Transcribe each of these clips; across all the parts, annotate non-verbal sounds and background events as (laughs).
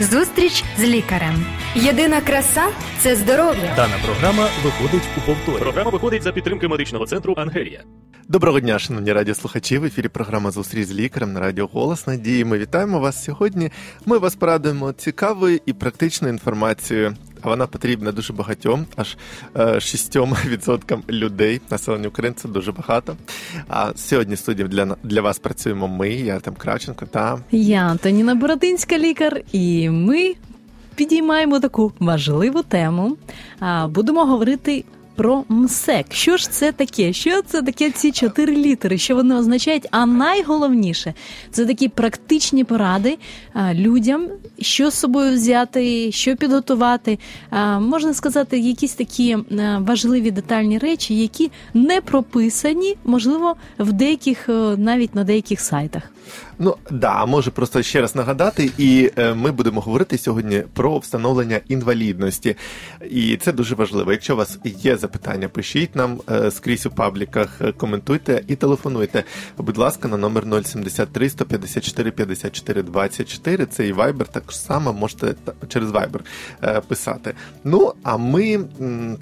Зустріч з лікарем. Єдина краса це здоров'я. Дана програма виходить у повторі. Програма виходить за підтримки медичного центру Ангелія. Доброго дня, шановні радіослухачі. В ефірі програма Зустріч з лікарем на радіо Голос Надії. Ми вітаємо вас сьогодні. Ми вас порадуємо цікавою і практичною інформацією. А вона потрібна дуже багатьом, аж е, шістьом (laughs) відсоткам людей. Населення України це дуже багато. А сьогодні студії для для вас працюємо ми, я Артем Кравченко та я Антоніна Бородинська, лікар, і ми підіймаємо таку важливу тему. Будемо говорити про МСЕК. Що ж це таке? Що це таке ці чотири літери? Що вони означають? А найголовніше це такі практичні поради людям, що з собою взяти, що підготувати. Можна сказати, якісь такі важливі детальні речі, які не прописані, можливо, в деяких навіть на деяких сайтах. Ну да, може просто ще раз нагадати, і е, ми будемо говорити сьогодні про встановлення інвалідності, і це дуже важливо. Якщо у вас є запитання, пишіть нам е, скрізь у пабліках, е, коментуйте і телефонуйте. Будь ласка, на номер 073 154 54 24. Це і Viber, так само можете через Viber писати. Ну а ми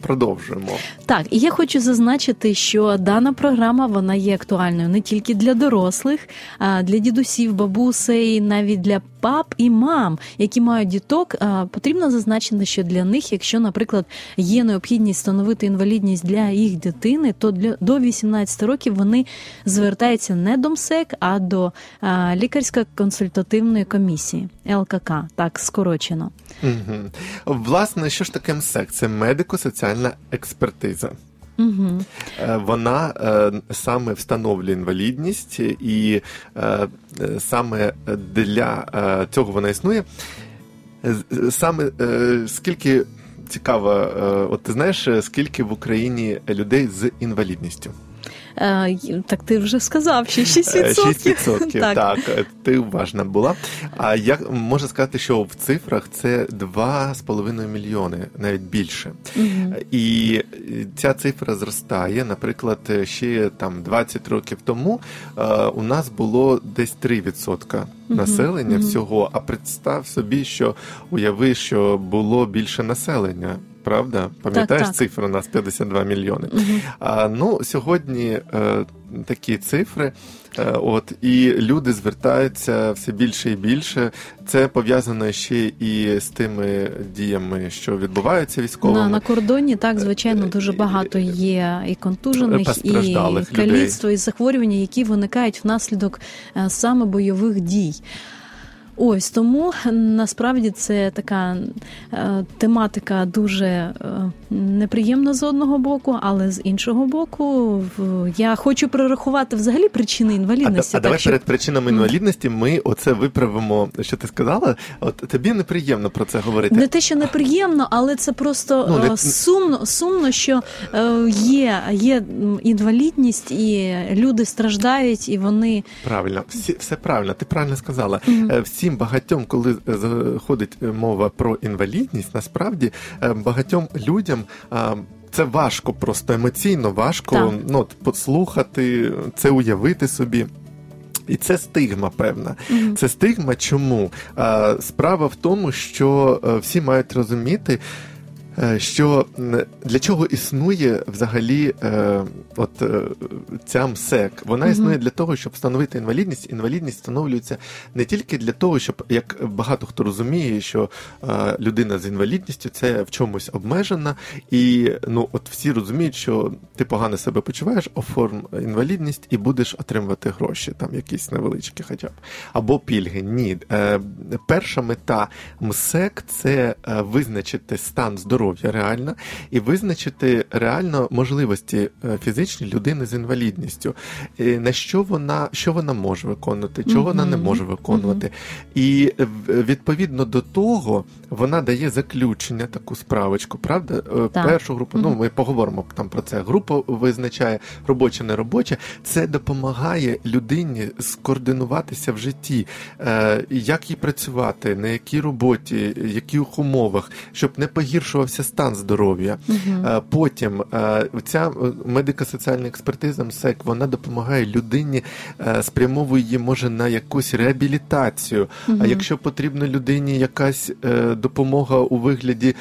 продовжуємо. Так, і я хочу зазначити, що дана програма вона є актуальною не тільки для дорослих, а для дідусів, бабусей, навіть для пап і мам, які мають діток, потрібно зазначити, що для них, якщо, наприклад, є необхідність встановити інвалідність для їх дитини, то для до 18 років вони звертаються не до МСЕК, а до лікарсько-консультативної комісії ЛКК, так скорочено. Угу. Власне, що ж таке МСЕК? Це медико-соціальна експертиза. Угу. Вона е, саме встановлює інвалідність, і е, саме для цього вона існує. Саме скільки цікаво, от ти знаєш, скільки в Україні людей з інвалідністю? Е, так ти вже сказав, що 6%. 6%, так. так, ти уважна була. А як можна сказати, що в цифрах це 2,5 мільйони, навіть більше. Угу. І ця цифра зростає. Наприклад, ще там 20 років тому е, у нас було десь 3% населення угу. всього. А представ собі, що уяви, що було більше населення правда? Пам'ятаєш так, так. цифру у нас 52 мільйони. Угу. А, Ну сьогодні е, такі цифри. Е, от і люди звертаються все більше і більше. Це пов'язано ще і з тими діями, що відбуваються військовими. На, на кордоні. Так звичайно дуже багато є і контужених, і каліцтво, і захворювання, які виникають внаслідок е, саме бойових дій. Ось тому насправді це така е, тематика дуже е, неприємна з одного боку, але з іншого боку, в, я хочу прорахувати взагалі причини інвалідності. А, а давай що... перед причинами інвалідності ми оце виправимо, що ти сказала. От тобі неприємно про це говорити. Не те, що неприємно, але це просто ну, не... Е, сумно, сумно, що є, є інвалідність, і люди страждають, і вони правильно, всі все правильно. Ти правильно сказала. Mm-hmm. Всі всім багатьом, коли заходить мова про інвалідність, насправді е, багатьом людям. Це важко, просто емоційно важко так. ну, послухати, це уявити собі. І це стигма, певна. Mm-hmm. Це стигма. Чому? Справа в тому, що е, всі мають розуміти. Е, що для чого існує взагалі е, от е, ця МСЕК? Вона існує для того, щоб встановити інвалідність. Інвалідність встановлюється не тільки для того, щоб як багато хто розуміє, що людина з інвалідністю це в чомусь обмежена, і ну от всі розуміють, що ти погано себе почуваєш, оформ інвалідність і будеш отримувати гроші, там якісь невеличкі, хоча б або пільги. Ні, перша мета МСЕК це визначити стан здоров'я здоров'я реально і визначити реально можливості е, фізичні людини з інвалідністю, на що вона що вона може виконувати, чого вона не може виконувати. І відповідно до того вона дає заключення, таку справочку, правда? Е, так. Першу групу, ну ми поговоримо там про це. Група визначає робоча, не робоча. Це допомагає людині скоординуватися в житті, е, як їй працювати, на якій роботі, яких умовах, щоб не погіршувався встановлюється стан здоров'я. Е, Потім е, ця е, медико-соціальна експертиза МСЕК вона допомагає людині, спрямовує її може на якусь реабілітацію. А якщо потрібна людині якась допомога у вигляді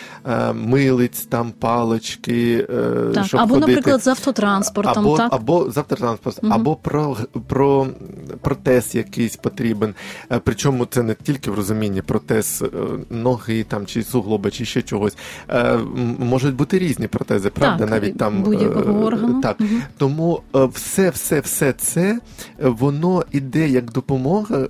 милиць, там палочки, Так, щоб або, ходити. наприклад, з автотранспортом, або, так? або з автотранспортом, або про, про протез якийсь потрібен. Причому це не тільки в розумінні протез ноги там чи суглоба, чи ще чогось. Е, Можуть бути різні протези, правда? Так, Навіть там будь-якого е, органу. Так. Мгм. Тому е, все, все, все це е, воно іде як допомога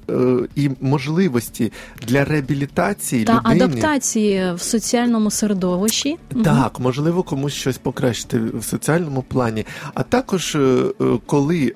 і можливості для реабілітації Та людини. адаптації в соціальному середовищі. Так, можливо, комусь щось покращити в соціальному плані. А також, коли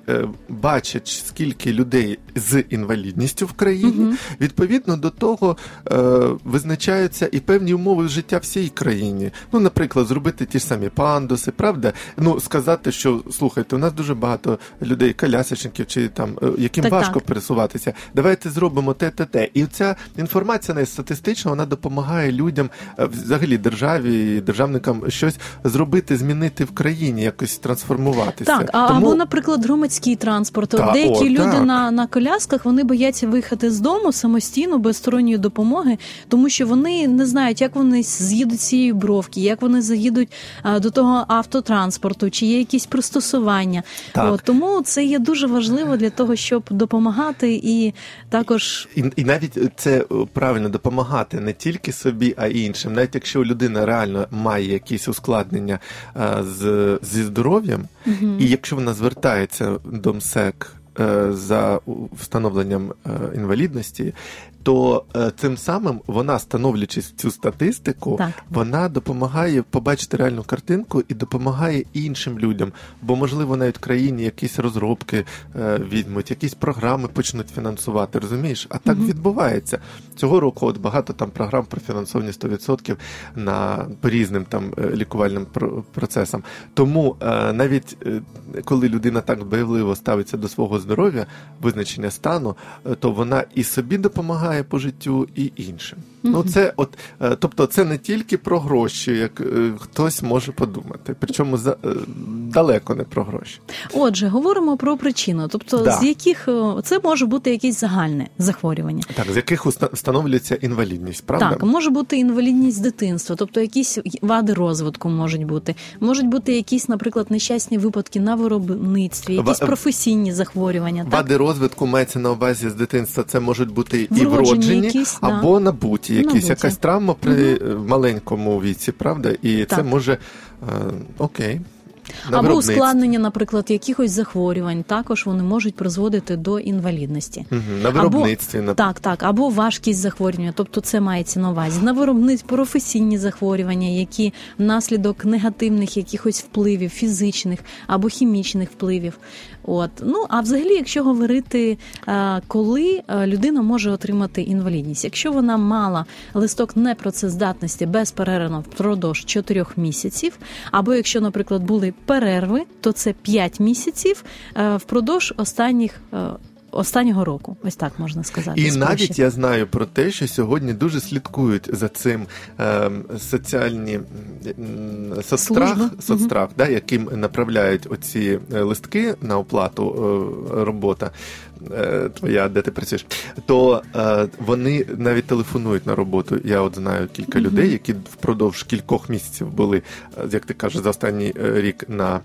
бачать, скільки людей з інвалідністю в країні, відповідно до того е, визначаються і певні умови життя всій країні. Ну, наприклад, зробити ті ж самі пандуси, правда? Ну, сказати, що слухайте, у нас дуже багато людей, колясочників, чи там е, яким Так, важко так. пересуватися. Давайте зробимо те, те, те. І ця інформація не статистична, вона допомагає людям, е, взагалі державі і державникам щось зробити, змінити в країні, якось трансформуватися. Так, а, Тому... або, наприклад, громадський транспорт. Та, Деякі о, люди так. на, на колясках вони бояться виїхати з дому самостійно, без сторонньої допомоги, тому що вони не знають, як вони з'їдуть цієї бровки, як вони заїдуть а, до того автотранспорту, чи є якісь пристосування. Так. От, тому це є дуже важливо для того, щоб допомагати і також І, і навіть це е, правильно допомагати не тільки собі, а й іншим. Навіть якщо людина реально має якісь ускладнення е, з, зі здоров'ям, і якщо вона звертається до МСЕК за встановленням е, інвалідності, то е, цим самим вона, становлячись цю статистику, Так. вона допомагає побачити реальну картинку і допомагає іншим людям. Бо, можливо, навіть в країні якісь розробки е, візьмуть, якісь програми почнуть фінансувати. Розумієш? А так відбувається. Цього року от багато там програм профінансовані 100% на по різним там е, лікувальним процесам. Тому е, навіть е, коли людина так дбайливо ставиться до свого здоров'я, визначення стану, е, то вона і собі допомагає по життю, і іншим. Ну це от, е, тобто, це не тільки про гроші, як е, хтось може подумати. Причому за е, далеко не про гроші. отже, говоримо про причину, тобто Да. з яких це може бути якесь загальне захворювання. Так, з яких встановлюється інвалідність, правда? Так, може бути інвалідність дитинства, тобто якісь вади розвитку можуть бути. Можуть бути якісь, наприклад, нещасні випадки на виробництві, якісь Ва- професійні захворювання. Так? Вади розвитку мається на увазі з дитинства. Це можуть бути і Вроджені вроджені, якісь, да. або набуті, якісь якась травма при е, маленькому віці, правда? І це Так. може е, окей. Або ускладнення, наприклад, якихось захворювань, також вони можуть призводити до інвалідності. Мгм, на виробництві, Або, так, так, або важкість захворювання, тобто це мається на увазі. На виробництві професійні захворювання, які внаслідок негативних якихось впливів, фізичних або хімічних впливів. От. Ну а взагалі, якщо говорити, е, коли е, людина може отримати інвалідність, якщо вона мала листок непрацездатності безперервно впродовж 4 місяців, або якщо, наприклад, були перерви, то це 5 місяців е, впродовж останніх. Е, Останнього року, ось так можна сказати. І навіть я знаю про те, що сьогодні дуже слідкують за цим е, соціальні м, соцстрах, соцстрах да, яким направляють оці е, листки на оплату е, робота. е, Твоя, де ти працюєш, то е, вони навіть телефонують на роботу. Я от знаю кілька людей, які впродовж кількох місяців були, е, як ти кажеш, за останній е, рік на е,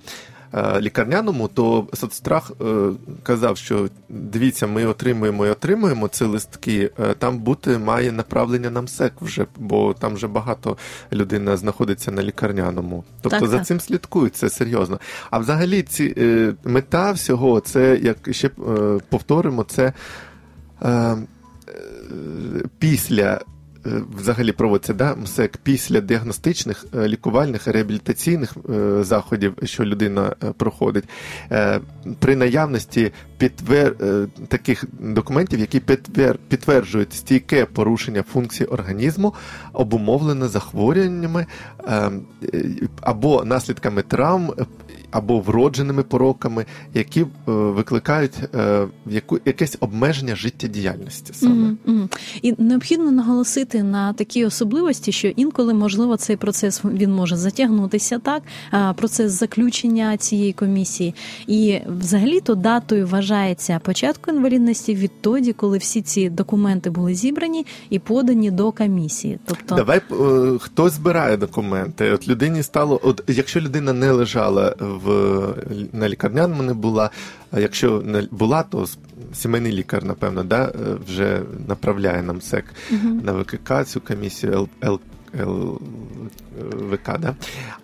лікарняному, то соцстрах е, казав, що дивіться, ми отримуємо і отримуємо ці листки. е, Там бути має направлення на МСЕК вже, бо там вже багато людина знаходиться на лікарняному. Тобто Так, за так. цим слідкують, це серйозно. А взагалі, ці е, мета всього, це як ще е, повторимо, це е, е, після. Е, Взагалі проводиться да, МСЕК після діагностичних, е, лікувальних, реабілітаційних е, заходів, що людина проходить, при наявності підтвер... таких документів, які підтвер... підтверджують стійке порушення функцій організму, обумовлене захворюваннями е, е, або наслідками травм, або вродженими пороками, які е, викликають е, яку якесь обмеження життєдіяльності саме. Мгм, мгм. І необхідно наголосити на такі особливості, що інколи можливо цей процес він може затягнутися, так процес заключення цієї комісії. І взагалі-то датою вважається початку інвалідності відтоді, коли всі ці документи були зібрані і подані до комісії. Тобто Давай е, хто збирає документи? От людині стало, от якщо людина не лежала в на лікарняному, не була. А якщо не була, то сімейний лікар, напевно, да, е, вже направляє нам СЕК на ВКК цю комісію Л, Л, Л, ВК, да?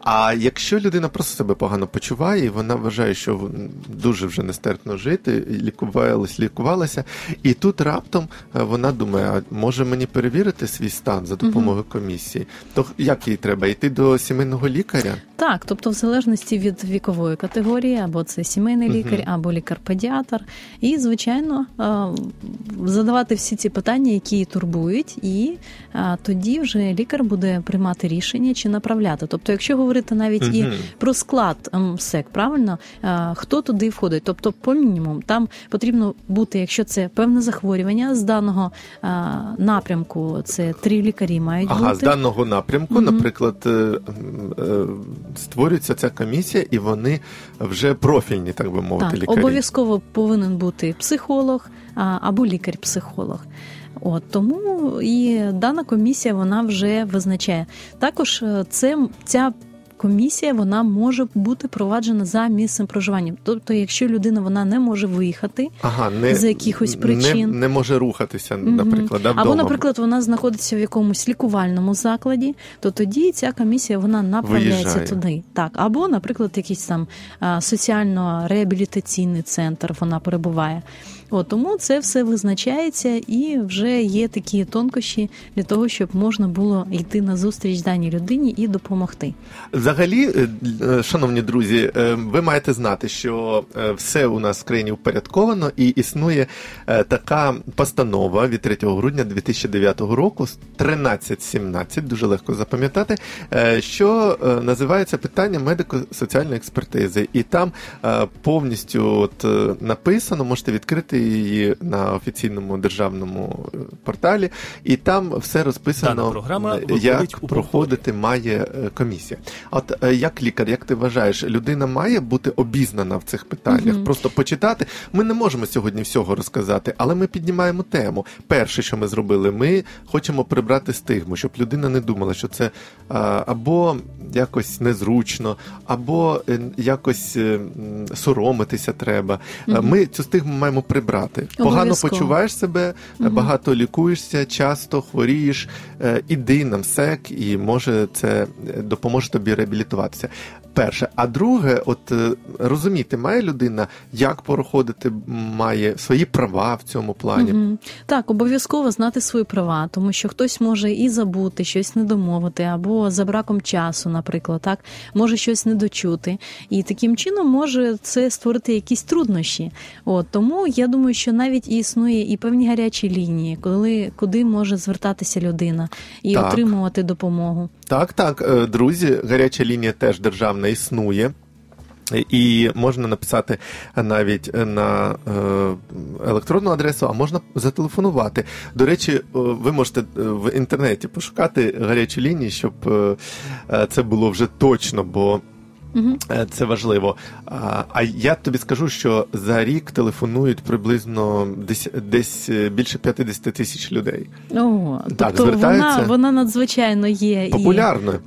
А якщо людина просто себе погано почуває, і вона вважає, що дуже вже нестерпно жити, лікувалась, лікувалася, і тут раптом е, вона думає, а може мені перевірити свій стан за допомогою комісії, то як їй треба? Йти до сімейного лікаря? Так, тобто, в залежності від вікової категорії, або це сімейний лікар, або лікар-педіатр, і звичайно е, задавати всі ці питання, які її турбують, і е, тоді вже лікар буде приймати рішення чи направляти. Тобто, якщо говорити навіть і про склад МСЕК, правильно Е, хто туди входить? Тобто, по мінімум, там потрібно бути, якщо це певне захворювання з даного е, напрямку, це три лікарі мають Ага, бути. з даного напрямку, Мгм. наприклад, е, створюється ця комісія, і вони вже профільні, так би мовити, Так, лікарі. обов'язково повинен бути психолог або лікар-психолог. От тому і дана комісія вона вже визначає. Також е, це ця. Комісія вона може бути проваджена за місцем проживання. Тобто, якщо людина вона не може виїхати, Ага, не, з якихось причин. Не, може рухатися, наприклад, да, або, наприклад, вона знаходиться в якомусь лікувальному закладі, то тоді ця комісія вона направляється Виїжджає. туди. Так, або, наприклад, якийсь там соціально-реабілітаційний центр вона перебуває. От, тому це все визначається і вже є такі тонкощі для того, щоб можна було йти на зустріч даній людині і допомогти. Взагалі, е, е, шановні друзі, е, ви маєте знати, що все у нас в країні упорядковано і існує така постанова від 3 грудня 2009 року, 1317, дуже легко запам'ятати, що називається питання медико-соціальної експертизи. І там повністю от написано, можете відкрити її на офіційному державному е, порталі, і там все розписано, е, як проходити має е, комісія. От як лікар, як ти вважаєш, людина має бути обізнана в цих питаннях, Мгм. просто почитати. Ми не можемо сьогодні всього розказати, але ми піднімаємо тему. Перше, що ми зробили, ми хочемо прибрати стигму, щоб людина не думала, що це або якось незручно, або якось соромитися треба. Мгм. Ми цю стигму маємо прибрати. Погано Обов'язково. почуваєш себе, угу. Багато лікуєшся, часто хворієш. е, Іди на МСЕК, і може це е, допоможе тобі реабілітуватися. Перше, а друге, от е, розуміти, має людина, як проходити має свої права в цьому плані. Мгм. Так, обов'язково знати свої права, тому що хтось може і забути, щось не домовити, або за браком часу, наприклад, так може щось не дочути. І таким чином може це створити якісь труднощі. От тому я думаю, що навіть існує і певні гарячі лінії, коли куди може звертатися людина і Так. отримувати допомогу. Так, так, е, друзі, гаряча лінія теж державна існує. І можна написати навіть на е, електронну адресу, а можна зателефонувати. До речі, е, ви можете в інтернеті пошукати гарячу лінію, щоб це було вже точно, бо Угу. Е, Це важливо. А, я тобі скажу, що за рік телефонують приблизно десь, десь е, більше 50 тисяч людей. О, Так, тобто вона, звертаються. вона надзвичайно є і Популярною.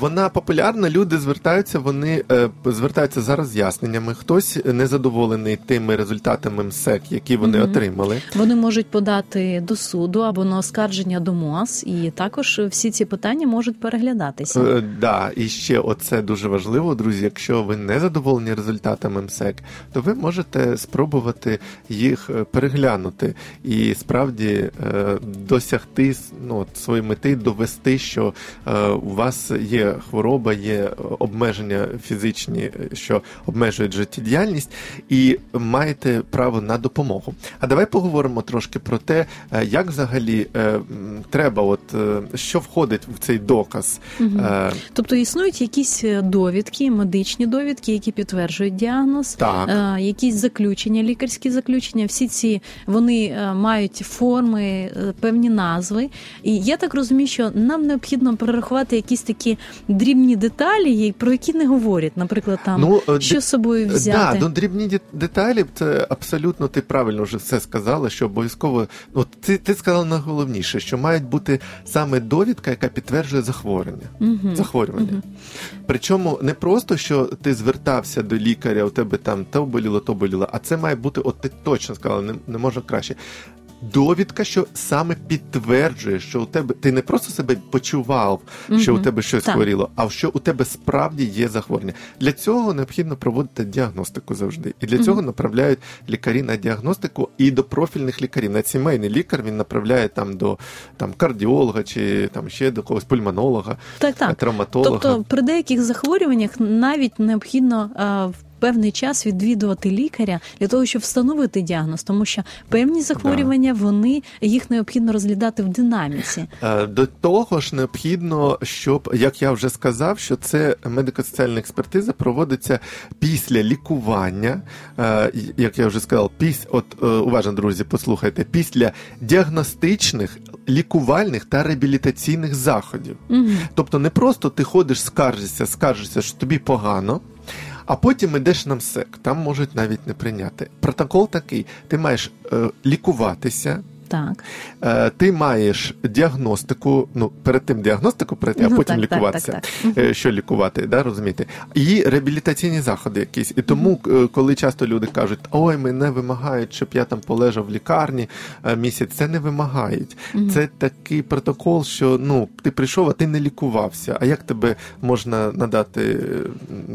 Вона популярна, люди звертаються, вони е, звертаються за роз'ясненнями. Хтось незадоволений тими результатами МСЕК, які вони Мгм. отримали. Вони можуть подати до суду або на оскарження до МОАС, і також всі ці питання можуть переглядатися. Е, да, і ще оце дуже важливо, друзі. Якщо ви не задоволені результатами МСЕК, то ви можете спробувати їх е, переглянути і справді е, досягти ну, своєї мети, довести, що е, у вас є хвороба, є обмеження фізичні, що обмежують життєдіяльність, і маєте право на допомогу. А давай поговоримо трошки про те, як взагалі треба, от що входить в цей доказ. Е, Тобто існують якісь довідки, медичні довідки, які підтверджують діагноз, Так. е, якісь заключення, лікарські заключення. Всі ці вони е, мають форми, е, певні назви. І я так розумію, що нам необхідно перерахувати якісь такі дрібні деталі, про які не говорять. Наприклад, там Ну, що з собою взяти. Да, ну, дрібні деталі, це абсолютно ти правильно вже все сказала, що обов'язково. Ну, ти, ти сказала найголовніше, що мають бути саме довідка, яка підтверджує захворювання. Мгм. захворювання. Причому не просто, що ти звертався до лікаря, у тебе там то боліло, то боліло, а це має бути, от ти точно сказала, не, не можна краще. Довідка, що саме підтверджує, що у тебе ти не просто себе почував, що у тебе щось Так. хворіло, а що у тебе справді є захворювання. Для цього необхідно проводити діагностику завжди. І для цього направляють лікарі на діагностику і до профільних лікарів. На сімейний лікар він направляє там до там кардіолога чи там ще до когось пульмонолога, Так, так. травматолога. Тобто при деяких захворюваннях навіть необхідно а, в певний час відвідувати лікаря для того, щоб встановити діагноз, тому що певні захворювання вони їх необхідно розглядати в динаміці. Е, До того ж, необхідно, щоб, як я вже сказав, що це медико-соціальна експертиза проводиться після лікування, е, як я вже сказав, піс... от е, уважно, друзі, послухайте, після діагностичних, лікувальних та реабілітаційних заходів. Угу. Тобто не просто ти ходиш, скаржишся, скаржишся, що тобі погано. А потім ідеш на МСЕК, там можуть навіть не прийняти. Протокол такий: ти маєш е, лікуватися, Так. Е, ти маєш діагностику, ну перед тим діагностику пройти, а Ну, потім так, так, лікуватися. так, так. Е, Що лікувати, да, розумієте? І реабілітаційні заходи якісь. І тому, е, коли часто люди кажуть, ой, мене вимагають, щоб я там полежав в лікарні е, місяць, це не вимагають. Це такий протокол, що ну ти прийшов, а ти не лікувався. А як тебе можна надати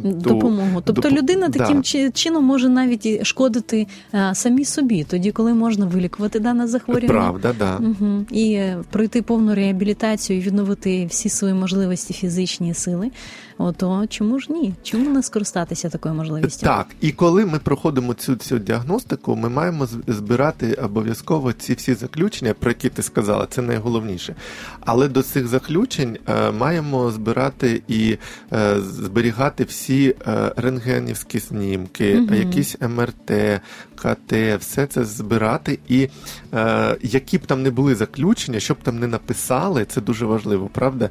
ту Допомогу. Тобто допо- людина таким чи- чином може навіть шкодити самій собі, тоді, коли можна вилікувати дане захворювання. Правда, да. Угу. І е, пройти повну реабілітацію і відновити всі свої можливості фізичні сили. Ото чому ж ні? Чому не скористатися такою можливістю? Так, і коли ми проходимо цю цю діагностику, ми маємо збирати обов'язково ці всі заключення, про які ти сказала, це найголовніше. Але до цих заключень е, маємо збирати і е, зберігати всі е, рентгенівські знімки, Мгм. якісь МРТ, КТ, все це збирати. І е, які б там не були заключення, щоб там не написали, це дуже важливо, правда?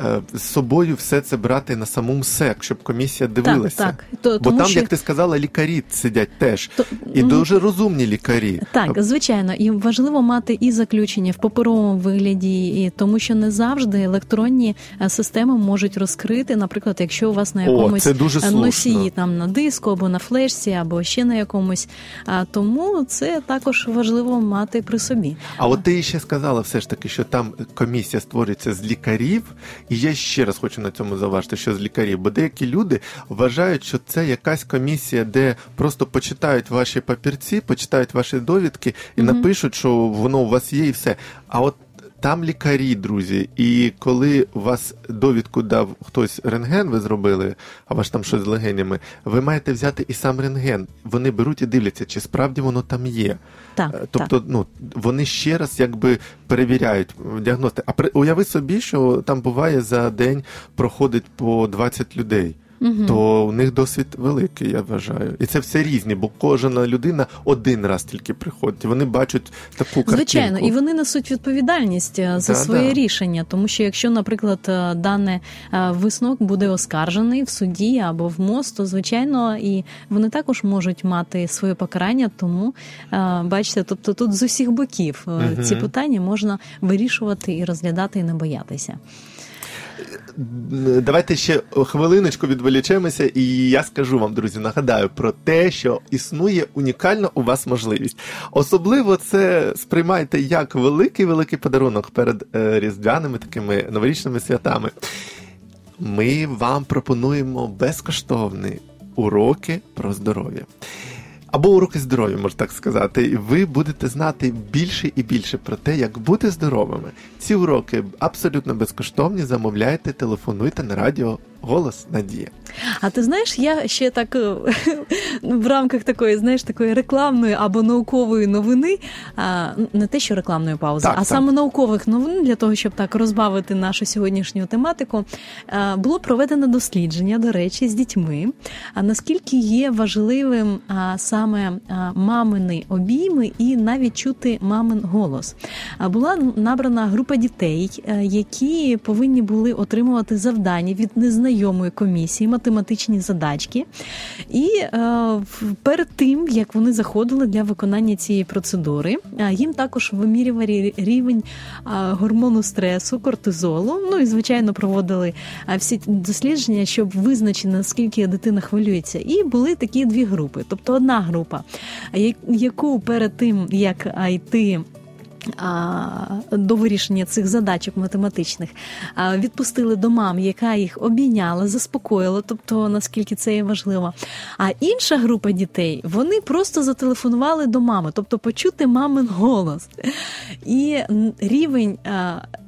Е, з собою все це брати на самому СЕК, щоб комісія дивилася. так. То- Бо тому там, що- як ти сказала, лікарі сидять теж. То- І дуже розумні лікарі. Так, звичайно, і важливо мати і заключення в паперовому вигляді, і тому що не завжди електронні е, системи можуть розкрити, наприклад, якщо у вас на О, якомусь це дуже е, носії там на диску або на флешці, або ще на якомусь. А тому це також важливо мати при собі. А от ти ще сказала все ж таки, що там комісія створюється з лікарів, і я ще раз хочу на цьому заважити, що з лікарів, бо деякі люди вважають, що це якась комісія, де просто почитають ваші папірці, почитають ваші довідки і Мгм. напишуть, що воно у вас є, і все. А от там лікарі, друзі, і коли вас довідку дав хтось рентген, ви зробили, а ваш там щось з легенями, ви маєте взяти і сам рентген. Вони беруть і дивляться, чи справді воно там є. Так, Е, так. Тобто, ну вони ще раз якби перевіряють діагности. А при уяви собі, що там буває за день проходить по 20 людей. Мгм. То у них досвід великий, я вважаю. І це все різні, бо кожна людина один раз тільки приходить. і Вони бачать таку картинку. Звичайно, і вони несуть відповідальність е, за Да, своє да. рішення, тому що якщо, наприклад, е, дане е, висновок буде оскаржений в суді або в МОЗ, то звичайно і вони також можуть мати своє покарання. Тому бачите, тобто тут з усіх боків Мгм. ці питання можна вирішувати і розглядати, і не боятися. Давайте ще хвилиночку відволічемося, і я скажу вам, друзі, нагадаю про те, що існує унікальна у вас можливість. Особливо це сприймайте як великий великий подарунок перед е, різдвяними такими новорічними святами. Ми вам пропонуємо безкоштовні уроки про здоров'я. Або уроки здоров'я, можна так сказати. І ви будете знати більше і більше про те, як бути здоровими. Ці уроки абсолютно безкоштовні. Замовляйте, телефонуйте на радіо Голос Надія. А ти знаєш, я ще так е, (laughs) в рамках такої, знаєш, такої рекламної або наукової новини, а, не те, що рекламної паузи, Так, а так. саме наукових новин для того, щоб так розбавити нашу сьогоднішню тематику, а, було проведено дослідження, до речі, з дітьми. А наскільки є важливим а, саме а, мамини обійми і навіть чути мамин голос. А була набрана група дітей, е, які повинні були отримувати завдання від незнайомої комісії, математичні задачки. І е, перед тим, як вони заходили для виконання цієї процедури, е, їм також вимірювали рівень е, гормону стресу, кортизолу. Ну і звичайно проводили всі дослідження, щоб визначити наскільки дитина хвилюється. І були такі дві групи. Тобто одна група, яку перед тим як йти. До вирішення цих задачок математичних відпустили до мам, яка їх обійняла, заспокоїла, тобто наскільки це є важливо. А інша група дітей вони просто зателефонували до мами, тобто почути мамин голос. І рівень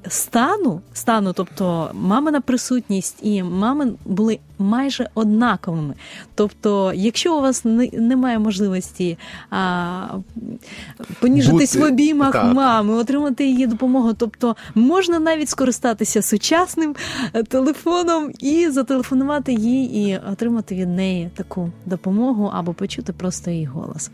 стану, стану, тобто мамина присутність і мамин були майже однаковими. Тобто, якщо у вас не, немає можливості а, поніжитись Бути- в обіймах так. мами, отримати її допомогу, тобто можна навіть скористатися сучасним е, телефоном і зателефонувати їй і отримати від неї таку допомогу або почути просто її голос.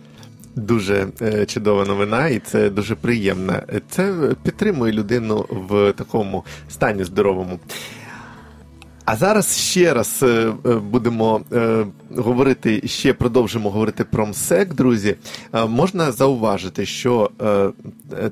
Дуже е, чудова новина, і це дуже приємно. Це підтримує людину в такому стані здоровому. А зараз ще раз е, е, будемо е, говорити, ще продовжимо говорити про МСЕК, друзі. Можна зауважити, що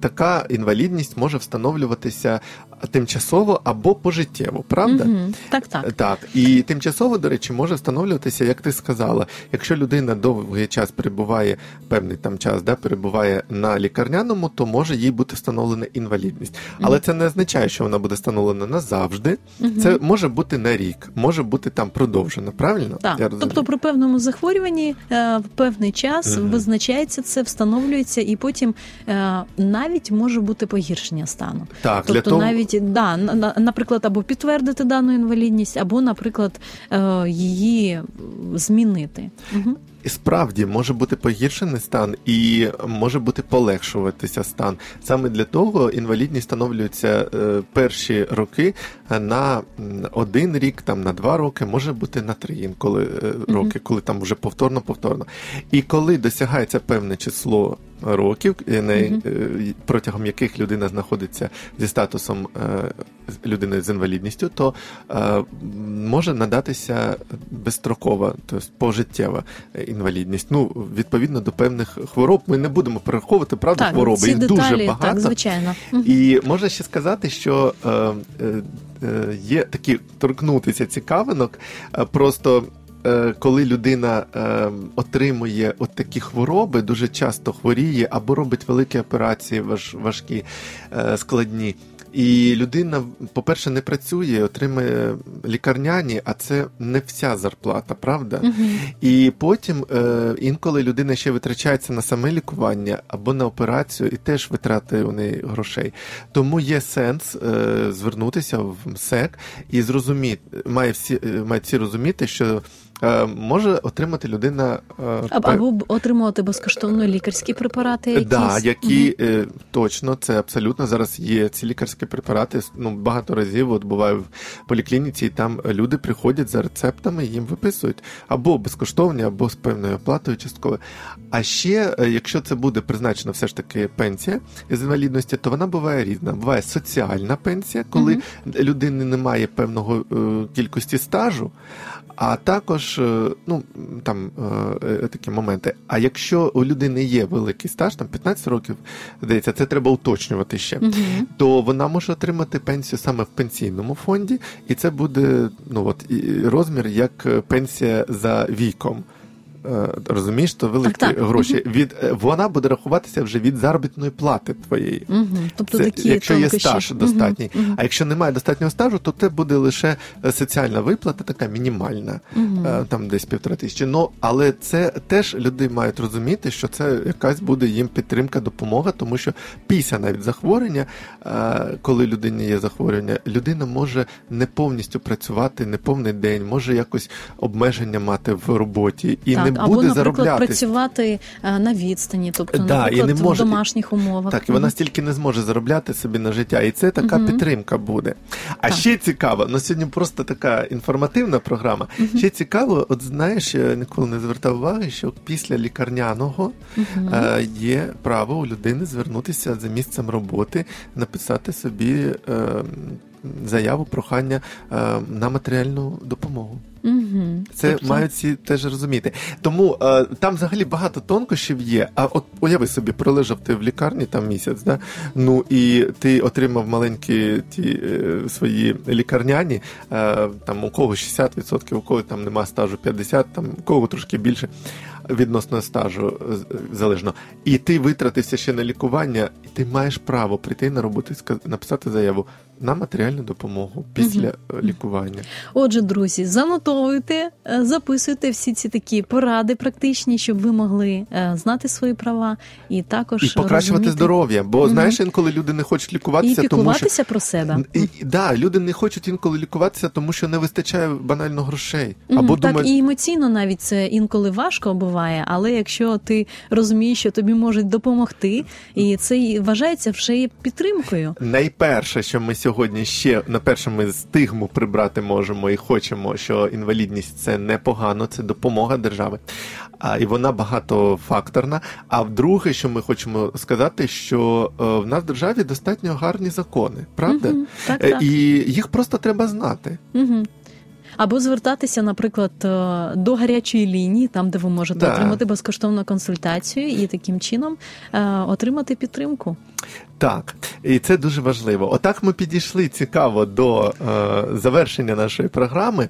така інвалідність може встановлюватися тимчасово або пожиттєво, правда? Мгм. Так, так. Так, і тимчасово, до речі, може встановлюватися, як ти сказала, якщо людина довгий час перебуває, певний там час, да, перебуває на лікарняному, то може їй бути встановлена інвалідність. Але це не означає, що вона буде встановлена назавжди. Це може бути на рік, може бути там продовжено, правильно? Так, Я тобто при певному захворюванні е, в певний час визначається це, встановлюється, і потім е, навіть може бути погіршення стану. так, Тобто для того... навіть да, на- на- наприклад, або підтвердити дану інвалідність, або, наприклад, е, її змінити. І справді може бути погіршений стан і може бути полегшуватися стан. Саме для того інвалідність встановлюється е, перші роки на один рік, там на два роки, може бути на три інколи е, роки, коли там вже повторно повторно. І коли досягається певне число років, е, протягом яких людина знаходиться зі статусом людини з інвалідністю, то може надатися безстрокова, тобто пожиттєва інвалідність. Ну, відповідно до певних хвороб. Ми не будемо перераховувати, правда, Так, хвороби. ці Їх деталі, дуже багато. так, звичайно. І можна ще сказати, що є такі торкнутися цікавинок. Е, просто е, коли людина е, отримує от такі хвороби, дуже часто хворіє або робить великі операції важ, важкі, е, складні. І людина, по-перше, не працює, отримує лікарняні, а це не вся зарплата, правда? Мгм. І потім е, інколи людина ще витрачається на саме лікування або на операцію, і теж витрати у неї грошей. Тому є сенс е, звернутися в МСЕК і зрозуміти, має всі е, мають всі розуміти, що е, може отримати людина е, Або отримувати безкоштовно лікарські препарати. Якісь. Да, які е, точно це абсолютно зараз є ці лікарські препарати. Ну багато разів от буваю в поліклініці, і там люди приходять за рецептами, їм виписують або безкоштовні, або з певною оплатою частково. А ще, е, якщо це буде призначена все ж таки пенсія з інвалідності, то вона буває різна. Буває соціальна пенсія, коли людини немає певного е, кількості стажу. А також е, ну там е, е, такі моменти. А якщо у людини є великий стаж, там 15 років, здається, це треба уточнювати ще, угу. то вона може отримати пенсію саме в пенсійному фонді, і це буде ну от розмір як пенсія за віком. Е, розумієш, то великі Так, так. гроші. Від е, вона буде рахуватися вже від заробітної плати твоєї. Угу. Тобто Це, такі якщо є стаж Мгм, достатній. мгм. А якщо немає достатнього стажу, то це буде лише е, соціальна виплата, така мінімальна, е, там десь півтора тисячі. Ну але це теж люди мають розуміти, що це якась буде їм підтримка, допомога, тому що після навіть захворювання, коли людині є захворювання, людина може не повністю працювати, не повний день, може якось обмеження мати в роботі і так, не або, буде наприклад, заробляти. працювати е, на відстані, тобто, Да, і наприклад, не може- в домашніх умовах. Так, і вона стільки не зможе заробляти собі на життя. І це така підтримка буде. А Так. ще цікаво, ну сьогодні просто така інформативна програма. Ще цікаво, от знаєш, я ніколи не звертав уваги, що після лікарняного е, є право у людини звернутися за місцем роботи, написати собі е, заяву, прохання е, на матеріальну допомогу. Мгм. Це Тобто- мають всі теж розуміти. Тому е, там взагалі багато тонкощів є. А от уяви собі, пролежав ти в лікарні там місяць, да? ну і ти отримав маленькі ті е, свої лікарняні, е, там у кого 60%, у кого там нема стажу 50%, там у кого трошки більше відносно стажу е, залежно. І ти витратився ще на лікування, і ти маєш право прийти на роботу і написати заяву на матеріальну допомогу після е, лікування. Отже, друзі, занотовуйте, записуйте всі ці такі поради практичні, щоб ви могли е, знати свої права і також І покращувати розуміти- здоров'я. Бо Мгм. знаєш, інколи люди не хочуть і лікуватися, тому що про себе. і, і- да, люди не хочуть інколи лікуватися, тому що не вистачає банально грошей. Або так думають, і емоційно навіть це інколи важко буває, але якщо ти розумієш, що тобі можуть допомогти, і це і вважається вже підтримкою. Найперше, що ми сьогодні ще на перше ми стигму прибрати можемо і хочемо, що інвалідність це непогано, це допомога держави, а і вона багатофакторна. А вдруге, що ми хочемо сказати, що е, в нас в державі достатньо гарні закони, правда? Угу, так, Е, так. І їх просто треба знати. Угу. Або звертатися, наприклад, е, до гарячої лінії, там де ви можете Да. отримати безкоштовну консультацію і таким чином е, отримати підтримку. Так, і це дуже важливо. Отак ми підійшли цікаво до е, завершення нашої програми.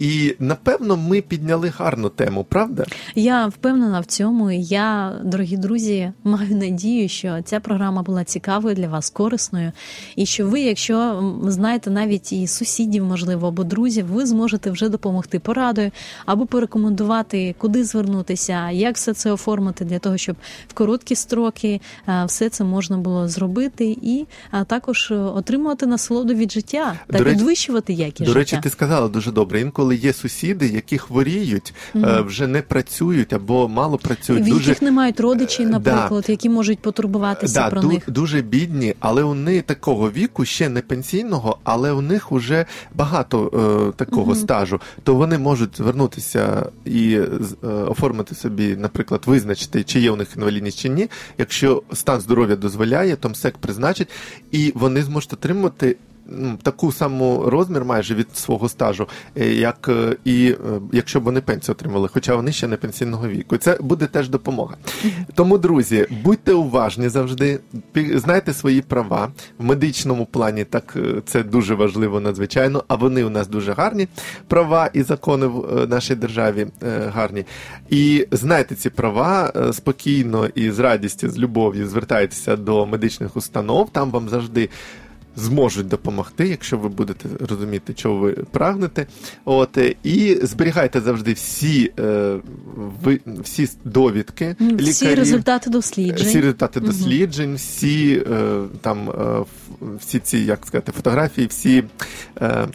І напевно ми підняли гарну тему, правда? Я впевнена в цьому. Я, дорогі друзі, маю надію, що ця програма була цікавою для вас, корисною, і що ви, якщо знаєте навіть і сусідів, можливо, або друзів, ви зможете вже допомогти порадою або порекомендувати, куди звернутися, як все це оформити для того, щоб в короткі строки е, все це можна було зробити, і також е, отримувати насолоду від життя та До підвищувати якість До життя. речі, ти сказала дуже добре. Інколи є сусіди, які хворіють, е, вже не працюють або мало працюють. в дуже яких не мають родичів, Е, наприклад, які можуть потурбуватися да, про ду- них. дуже бідні, але вони такого віку, ще не пенсійного, але у них вже багато е, такого Мгм. стажу. То вони можуть звернутися і з- е, оформити собі, наприклад, визначити, чи є у них інвалідність чи ні. Якщо стан здоров'я дозволяє, то МСЕК призначить, і вони зможуть отримати. Таку саму розмір майже від свого стажу, е, як е, і е, якщо б вони пенсію отримали, хоча вони ще не пенсійного віку. Це буде теж допомога. Тому, друзі, будьте уважні завжди, знайте свої права в медичному плані. Так це дуже важливо надзвичайно. А вони у нас дуже гарні права і закони в нашій державі гарні. І знайте ці права спокійно і з радістю, з любов'ю звертайтеся до медичних установ. Там вам завжди. Зможуть допомогти, якщо ви будете розуміти, чого ви прагнете. От е, і зберігайте завжди всі, е, ви, всі довідки Всі лікарів, результати досліджень. всі результати досліджень, всі е, там е, всі ці, як сказати, фотографії, всі е,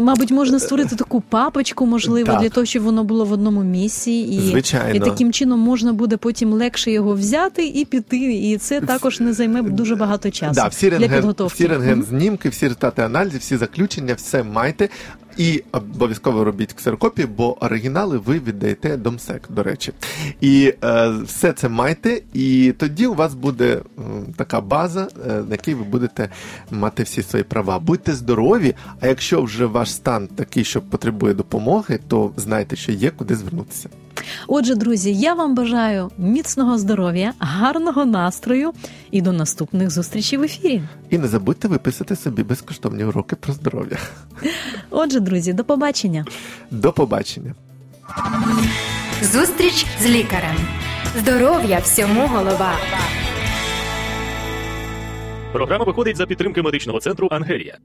Мабуть, можна створити таку папочку, можливо, Так. для того, щоб воно було в одному місці, і, Звичайно. і таким чином можна буде потім легше його взяти і піти. І це також не займе дуже багато часу да, всі для рентген, підготовки. всі рентген знімки, всі результати аналізів, всі заключення, все майте. І обов'язково робіть ксерокопії, бо оригінали ви віддаєте до МСЕК, до речі. І е, все це майте, і тоді у вас буде е, така база, е, на якій ви будете мати всі свої права. Будьте здорові, а якщо вже ваш стан такий, що потребує допомоги, то знайте, що є куди звернутися. Отже, друзі, я вам бажаю міцного здоров'я, гарного настрою і до наступних зустрічей в ефірі. І не забудьте виписати собі безкоштовні уроки про здоров'я. Отже, друзі, до побачення. До побачення. Зустріч з лікарем. Здоров'я всьому голова. Програма виходить за підтримки медичного центру Ангелія.